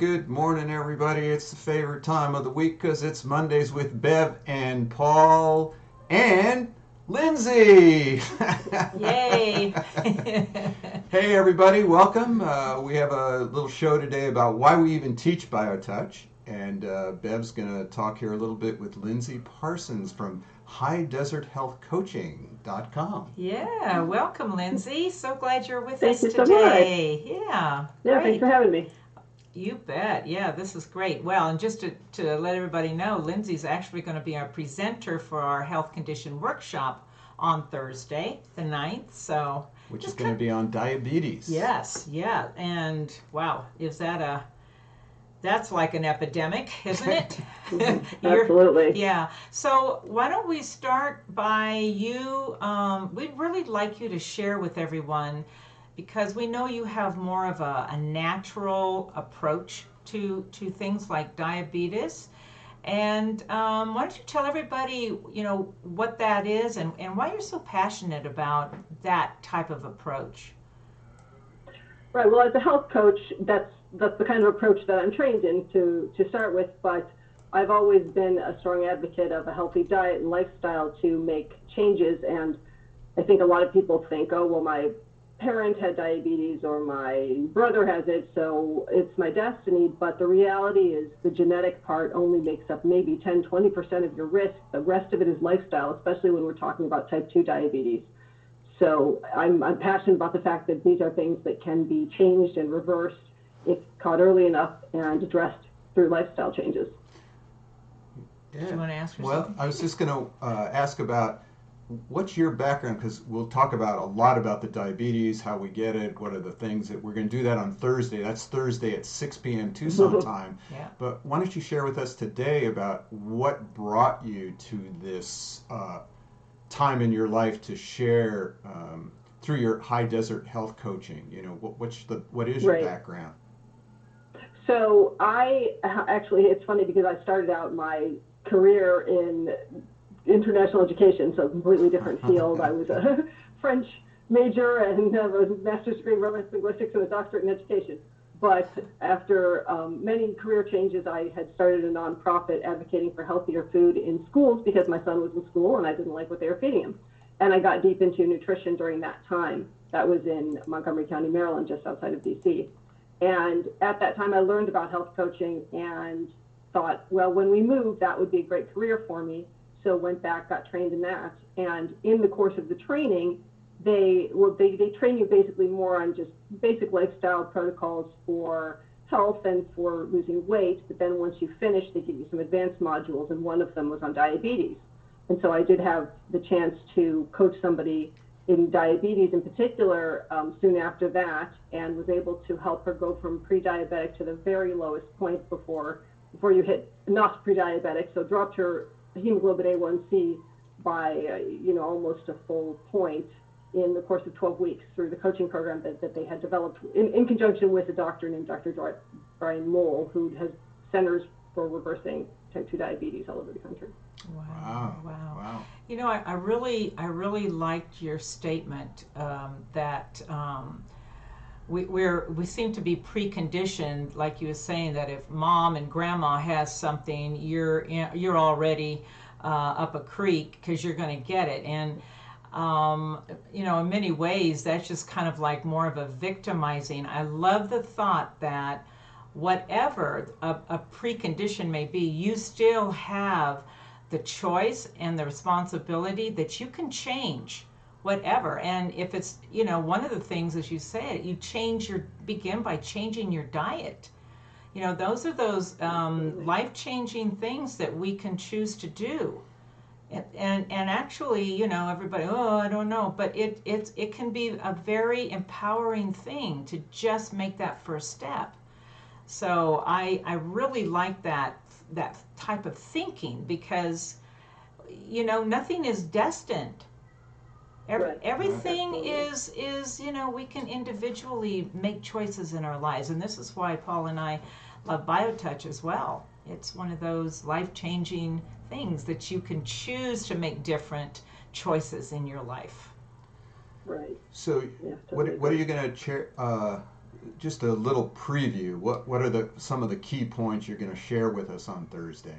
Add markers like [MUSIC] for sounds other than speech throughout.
Well, good morning, everybody. It's the favorite time of the week because it's Mondays with Bev and Paul and Lindsay. [LAUGHS] Yay! [LAUGHS] hey, everybody, welcome. Uh, we have a little show today about why we even teach BioTouch. And uh, Bev's going to talk here a little bit with Lindsay Parsons from highdeserthealthcoaching.com. Yeah, welcome, Lindsay. So glad you're with Thank us you so today. yeah. Yeah, great. thanks for having me. You bet. Yeah, this is great. Well, and just to, to let everybody know, Lindsay's actually going to be our presenter for our health condition workshop on Thursday, the 9th. So, Which is going to be on diabetes. Yes, yeah. And wow, is that a that's like an epidemic, isn't it? [LAUGHS] Absolutely. Yeah. So why don't we start by you? Um, we'd really like you to share with everyone because we know you have more of a, a natural approach to to things like diabetes. And um, why don't you tell everybody, you know, what that is and, and why you're so passionate about that type of approach? Right. Well, as a health coach, that's that's the kind of approach that I'm trained in to to start with. But I've always been a strong advocate of a healthy diet and lifestyle to make changes. And I think a lot of people think, oh, well, my parent had diabetes or my brother has it, so it's my destiny. But the reality is, the genetic part only makes up maybe 10, 20% of your risk. The rest of it is lifestyle, especially when we're talking about type 2 diabetes. So I'm, I'm passionate about the fact that these are things that can be changed and reversed if caught early enough and addressed through lifestyle changes. Yeah. Do you want to ask Well, something? I was just going to uh, ask about what's your background because we'll talk about a lot about the diabetes, how we get it, what are the things that we're going to do that on Thursday. That's Thursday at 6 p.m. [LAUGHS] Tucson time. Yeah. But why don't you share with us today about what brought you to this uh, time in your life to share um, through your high desert health coaching? You know, what, what's the what is your background? So I [LAUGHS] actually, it's funny because I started out my career in international education, so a completely different [LAUGHS] field. I was a [LAUGHS] French major and have a master's degree in Romance linguistics and a doctorate in education. But after um, many career changes, I had started a nonprofit advocating for healthier food in schools because my son was in school and I didn't like what they were feeding him. And I got deep into nutrition during that time. That was in Montgomery County, Maryland, just outside of DC. And at that time, I learned about health coaching and thought, well, when we move, that would be a great career for me. So went back, got trained in that. And in the course of the training, they well, they, they train you basically more on just basic lifestyle protocols for health and for losing weight. But then once you finish, they give you some advanced modules, and one of them was on diabetes. And so I did have the chance to coach somebody in diabetes in particular um, soon after that and was able to help her go from pre-diabetic to the very lowest point before before you hit not pre-diabetic so dropped her hemoglobin a1c by uh, you know almost a full point in the course of 12 weeks through the coaching program that, that they had developed in, in conjunction with a doctor named dr Dri- brian Mowll who has centers for reversing type 2 diabetes all over the country Wow. Wow. Wow. You know, I, I really, I really liked your statement um, that um, we, we're we seem to be preconditioned, like you were saying, that if mom and grandma has something, you're you're already uh, up a creek because you're going to get it, and um, you know, in many ways, that's just kind of like more of a victimizing. I love the thought that whatever a, a precondition may be, you still have the choice and the responsibility that you can change whatever. And if it's you know one of the things as you said you change your begin by changing your diet. You know those are those um, life-changing things that we can choose to do. And, and and actually you know everybody oh i don't know. But it it's it can be a very empowering thing to just make that first step. So i i really like that that type of thinking because you know nothing is destined Every, Right. everything is is you know we can individually make choices in our lives and this is why paul and i love biotouch as well it's one of those life-changing things that you can choose to make different choices in your life right So, yeah what, totally what are you going to share? uh, just a little preview. What what are the some of the key points you're going to share with us on Thursday?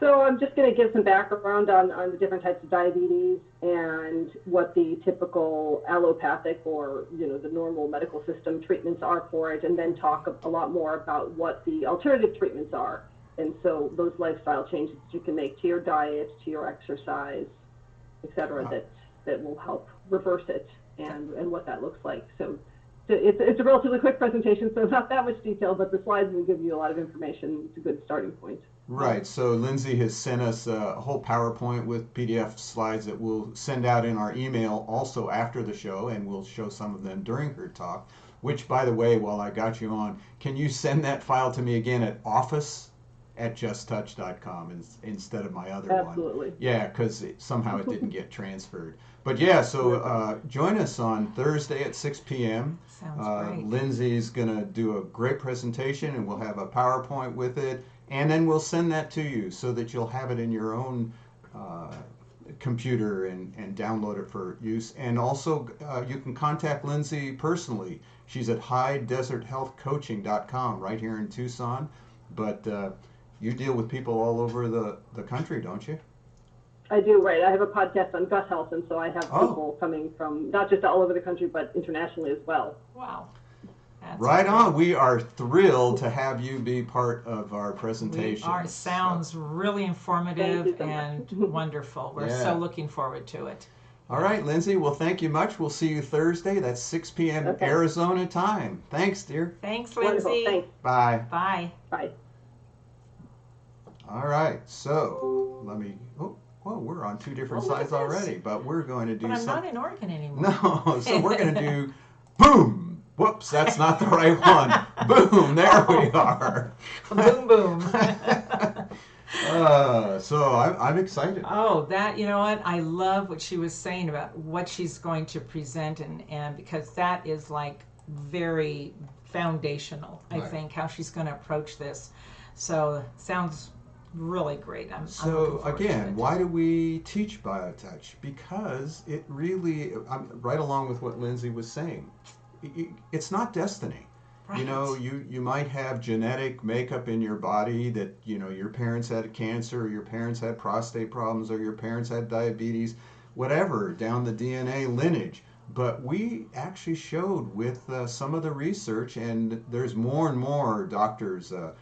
So I'm just going to give some background on, on the different types of diabetes and what the typical allopathic or you know the normal medical system treatments are for it, and then talk a, a lot more about what the alternative treatments are. And so those lifestyle changes you can make to your diet, to your exercise, et cetera, that, that will help reverse it and, and what that looks like. So it's, it's a relatively quick presentation, so not that much detail, but the slides will give you a lot of information. It's a good starting point. Right. So Lindsay has sent us a whole PowerPoint with PDF slides that we'll send out in our email also after the show, and we'll show some of them during her talk. Which, by the way, while I got you on, can you send that file to me again at office at justtouch.com in, instead of my other Absolutely. one? Absolutely. Yeah, because somehow it [LAUGHS] didn't get transferred. But yeah, so uh, join us on Thursday at 6 p.m. Sounds uh, great. Lindsay's going to do a great presentation, and we'll have a PowerPoint with it and then we'll send that to you so that you'll have it in your own uh, computer and, and download it for use. And also, uh, you can contact Lindsay personally. She's at highdeserthealthcoaching.com right here in Tucson. But uh, you deal with people all over the, the country, don't you? I do, right. I have a podcast on gut health, and so I have oh. people coming from not just all over the country, but internationally as well. Wow. That's right on. We are thrilled to have you be part of our presentation. Our sounds so. really informative so and wonderful. We're yeah. so looking forward to it. All right, Lindsay. Well, thank you much. We'll see you Thursday. That's 6 p.m. Okay. Arizona time. Thanks, dear. Thanks, Lindsay. Thanks. Bye. Bye. Bye. All right. So let me. Oh, well, we're on two different oh, sides already, but we're going to do. But I'm some... not in Oregon anymore. No. [LAUGHS] So we're going to do boom Whoops, that's not the right one. boom, there we [LAUGHS] are. boom, boom. [LAUGHS] uh, so I'm, I'm excited. Oh, that, you know what? I love what she was saying about what she's going to present, and, and because that is like very foundational, I right. think, how she's going to approach this. So, sounds really great. I'm, so I'm again, why do we teach BioTouch? Because it really, I'm right along with what Lindsay was saying it's not destiny. Right. You know, you, you might have genetic makeup in your body that, you know, your parents had cancer, or your parents had prostate problems, or your parents had diabetes, whatever, down the DNA lineage. But we actually showed with uh, some of the research, and there's more and more doctors uh,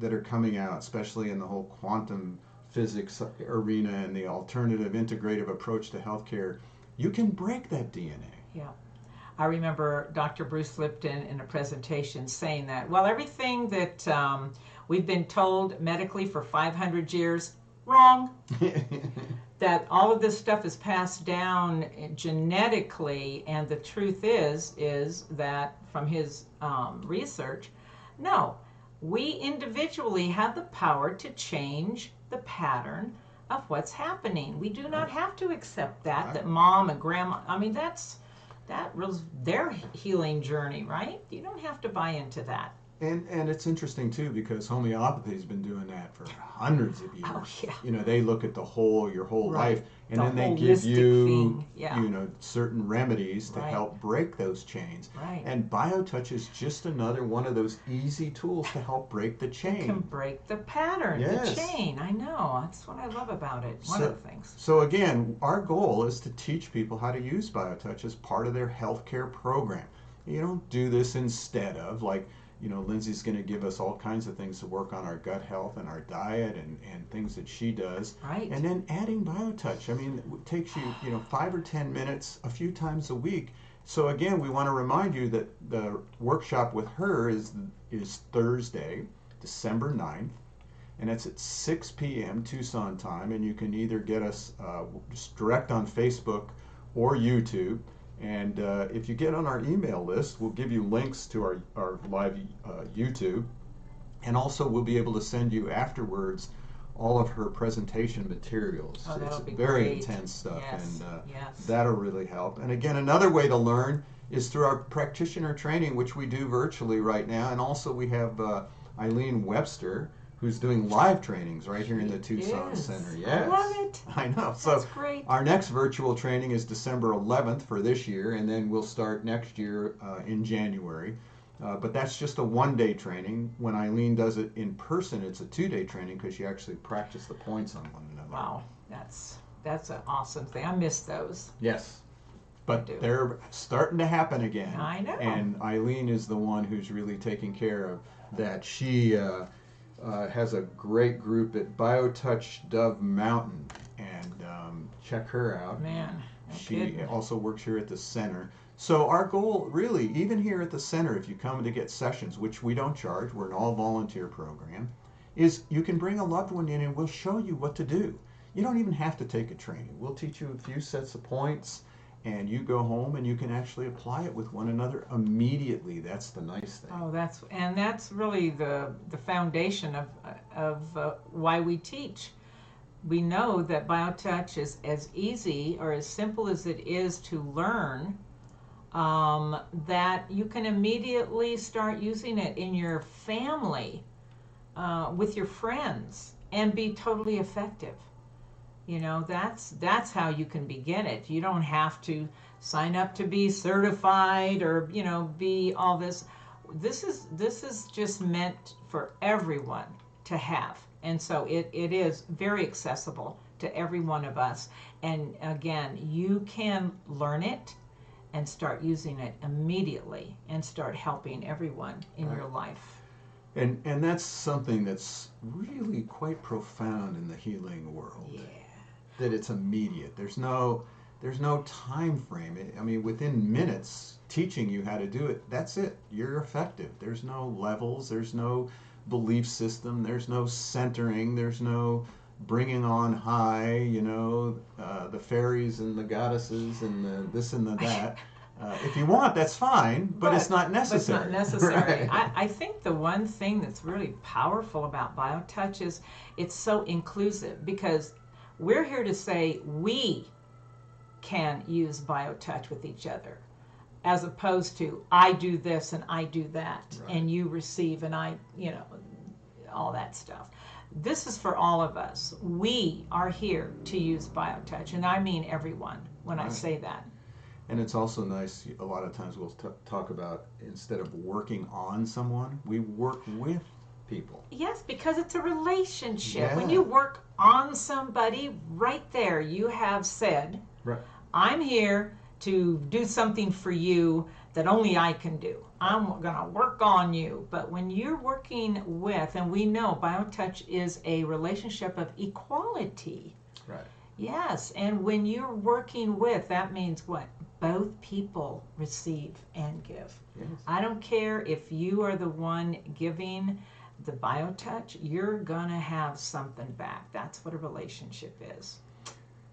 that are coming out, especially in the whole quantum physics arena and the alternative integrative approach to healthcare. You can break that DNA. Yeah. I remember Dr. Bruce Lipton in a presentation saying that, well, everything that um, we've been told medically for 500 years, wrong. [LAUGHS] that all of this stuff is passed down genetically, and the truth is, is that from his um, research, no, we individually have the power to change the pattern of what's happening. We do not have to accept that, that mom and grandma, I mean, that's that was their healing journey, right? You don't have to buy into that. And and it's interesting too because homeopathy's been doing that for hundreds of years. Oh, yeah. You know, they look at the whole your whole right. life and the then they give you yeah. you know certain remedies to right. help break those chains. Right. And BioTouch is just another one of those easy tools to help break the chain. You can break the pattern, yes. the chain. I know. That's what I love about it. One so, of the things. So again, our goal is to teach people how to use BioTouch as part of their healthcare program. You don't do this instead of like you know, Lindsay's going to give us all kinds of things to work on our gut health and our diet and, and things that she does. Right. And then adding BioTouch. I mean, it takes you, you know, five or 10 minutes a few times a week. So again, we want to remind you that the workshop with her is, is Thursday, December 9th. And it's at 6 p.m. Tucson time. And you can either get us uh, just direct on Facebook or YouTube. And uh, if you get on our email list, we'll give you links to our, our live uh, YouTube. And also, we'll be able to send you afterwards all of her presentation materials. Oh, it's be very great. intense stuff, yes. and uh, yes. that'll really help. And again, another way to learn is through our practitioner training, which we do virtually right now. And also, we have uh, Eileen Webster, who's doing live trainings right here in the Tucson. Center. Yes. I love it. I know. So That's great. our next virtual training is December 11th for this year, and then we'll start next year uh, in January. Uh, but that's just a one day training. When Eileen does it in person, it's a two day training because you actually practice the points on one another. Wow, that's that's an awesome thing. I miss those. Yes. But they're starting to happen again. I know. And Eileen is the one who's really taking care of that. She uh, uh, has a great group at BioTouch Dove Mountain, and um, check her out. Man, no She kidding. also works here at the center. So our goal, really, even here at the center, if you come to get sessions, which we don't charge, we're an all-volunteer program, is you can bring a loved one in and we'll show you what to do. You don't even have to take a training. We'll teach you a few sets of points, and you go home and you can actually apply it with one another immediately. That's the nice thing. Oh, that's and that's really the the foundation of of uh, why we teach. We know that BioTouch is as easy or as simple as it is to learn. Um, that you can immediately start using it in your family, uh, with your friends, and be totally effective. You know, that's that's how you can begin it. You don't have to sign up to be certified or you know be all this. This is this is just meant for everyone to have, and so it, it is very accessible to every one of us. And again, you can learn it and start using it immediately and start helping everyone in your life. And and that's something that's really quite profound in the healing world. Yeah. That it's immediate. There's no there's no time frame. I mean, within minutes, teaching you how to do it, that's it. You're effective. There's no levels. There's no belief system. There's no centering. There's no bringing on high. You know, uh, the fairies and the goddesses and the this and the [LAUGHS] that. Uh, if you want, that's fine, but, it's not But it's necessary. not necessary. [LAUGHS] Right. I, I think the one thing that's really powerful about BioTouch is it's so inclusive because we're here to say we can use BioTouch with each other as opposed to I do this and I do that Right. and you receive and I, you know, all that stuff. This is for all of us. We are here to use BioTouch, and I mean everyone when I say that. And it's also nice, a lot of times we'll t- talk about instead of working on someone, we work with people. Yes, because it's a relationship. When you work on somebody, right there, you have said, Right. I'm here to do something for you that only I can do. I'm going to work on you. But when you're working with, and we know BioTouch is a relationship of equality. Right. Yes, and when you're working with, that means what? Both people receive and give. Yes. I don't care if you are the one giving the biotouch, you're gonna have something back. That's what a relationship is.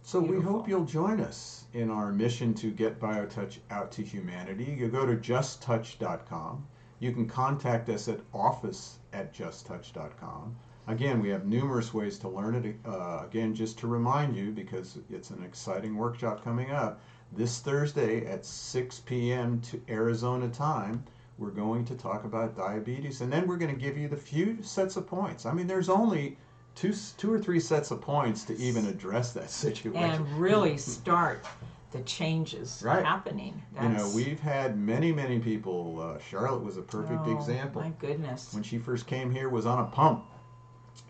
So we hope you'll join us in our mission to get BioTouch out to humanity. You go to justtouch.com. You can contact us at office at justtouch.com. Again, we have numerous ways to learn it. Uh, again, just to remind you, because it's an exciting workshop coming up, this Thursday at 6 p.m. to Arizona time, we're going to talk about diabetes, and then we're going to give you the few sets of points. I mean, there's only two, two or three sets of points to even address that situation. And really start the changes Right. happening. you know, we've had many, many people. Uh, Charlotte was a perfect Oh, example. My goodness. When she first came here, was on a pump,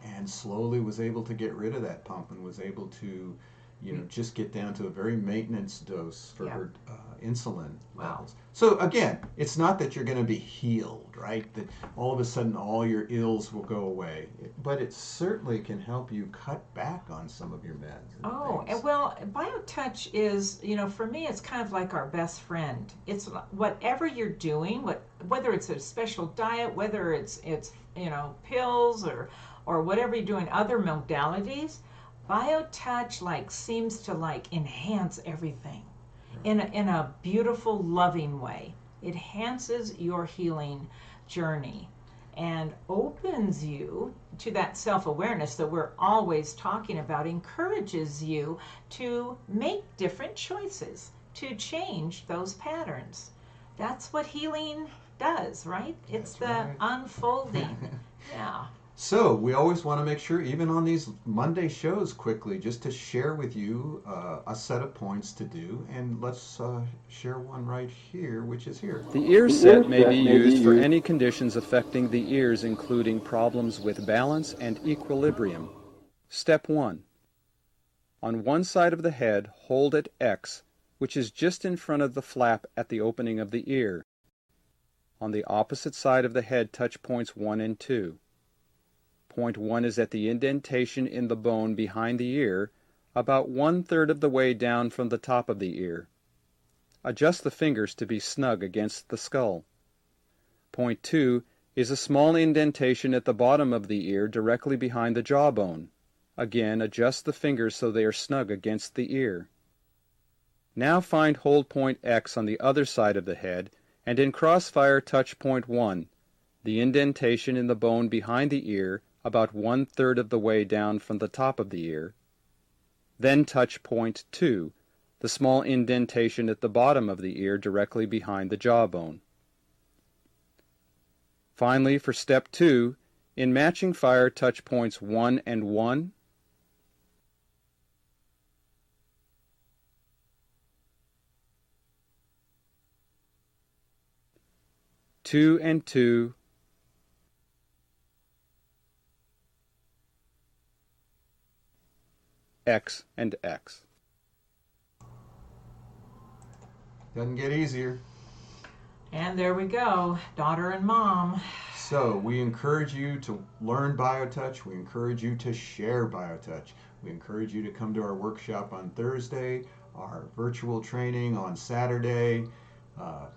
and slowly was able to get rid of that pump and was able to, you know, just get down to a very maintenance dose for Yeah. her uh, insulin Wow. levels. So again, it's not that you're going to be healed, right? That all of a sudden all your ills will go away, but it certainly can help you cut back on some of your meds. and Oh, things. and well, BioTouch is, you know, for me, it's kind of like our best friend. It's whatever you're doing, what whether it's a special diet, whether it's it's you know pills or or whatever you're doing, other modalities. BioTouch like seems to like enhance everything in a, in a beautiful, loving way. It enhances your healing journey and opens you to that self awareness that we're always talking about, encourages you to make different choices, to change those patterns. That's what healing does, right? It's That's the right. unfolding. [LAUGHS] yeah. So we always want to make sure, even on these Monday shows, quickly, just to share with you uh, a set of points to do, and let's uh, share one right here, which is here. The ear set may be used for any conditions affecting the ears, including problems with balance and equilibrium. Step 1. On one side of the head, hold at X, which is just in front of the flap at the opening of the ear. On the opposite side of the head, touch points 1 and 2. Point 1 is at the indentation in the bone behind the ear, about one third of the way down from the top of the ear. Adjust the fingers to be snug against the skull. Point 2 is a small indentation at the bottom of the ear directly behind the jawbone. Again, adjust the fingers so they are snug against the ear. Now find hold point X on the other side of the head, and in crossfire touch point 1, the indentation in the bone behind the ear about one third of the way down from the top of the ear. Then touch point 2, the small indentation at the bottom of the ear directly behind the jawbone. Finally, for step 2, in matching fire touch points 1 and 1, two and two, X and X. Doesn't get easier. And there we go, daughter and mom. So we encourage you to learn BioTouch. We encourage you to share BioTouch. We encourage you to come to our workshop on Thursday, our virtual training on Saturday. Uh,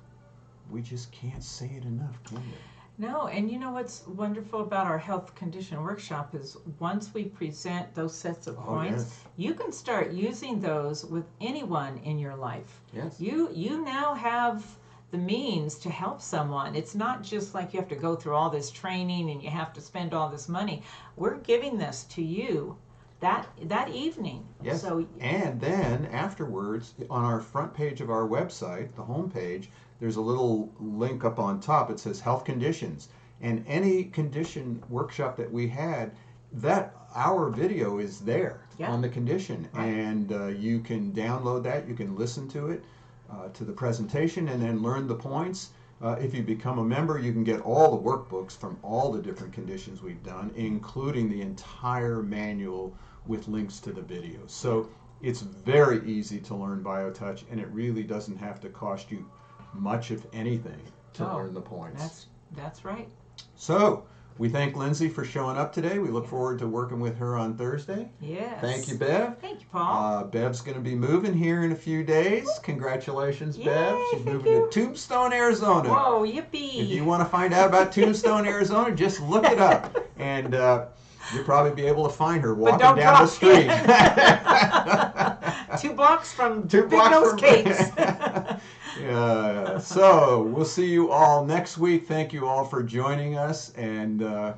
we just can't say it enough, can we? No, and you know what's wonderful about our health condition workshop is once we present those sets of Oh, points, yes. you can start using those with anyone in your life. Yes. You you now have the means to help someone. It's not just like you have to go through all this training and you have to spend all this money. We're giving this to you that that evening. Yes. So And then afterwards, on our front page of our website, the home page, there's a little link up on top. It says health conditions. And any condition workshop that we had, that our video is there Yeah. on the condition. Right. And uh, you can download that, you can listen to it, uh, to the presentation, and then learn the points. Uh, if you become a member, you can get all the workbooks from all the different conditions we've done, including the entire manual with links to the videos. So it's very easy to learn BioTouch, and it really doesn't have to cost you much, if anything, to Oh, learn the points. that's that's right. So we thank Lindsay for showing up today. We look forward to working with her on Thursday. Yes. Thank you, Bev. Thank you, Paul. Uh, Bev's going to be moving here in a few days. Congratulations, Bev. She's moving you. to Tombstone, Arizona. Whoa, yippee. If you want to find out about Tombstone, [LAUGHS] Arizona, just look it up, and uh, you'll probably be able to find her walking down the street. [LAUGHS] Two blocks from Two Big blocks Nose from- Kate's. [LAUGHS] yeah. So we'll see you all next week. Thank you all for joining us, and uh,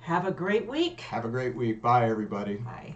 Have a great week. have a great week. Bye, everybody. Bye.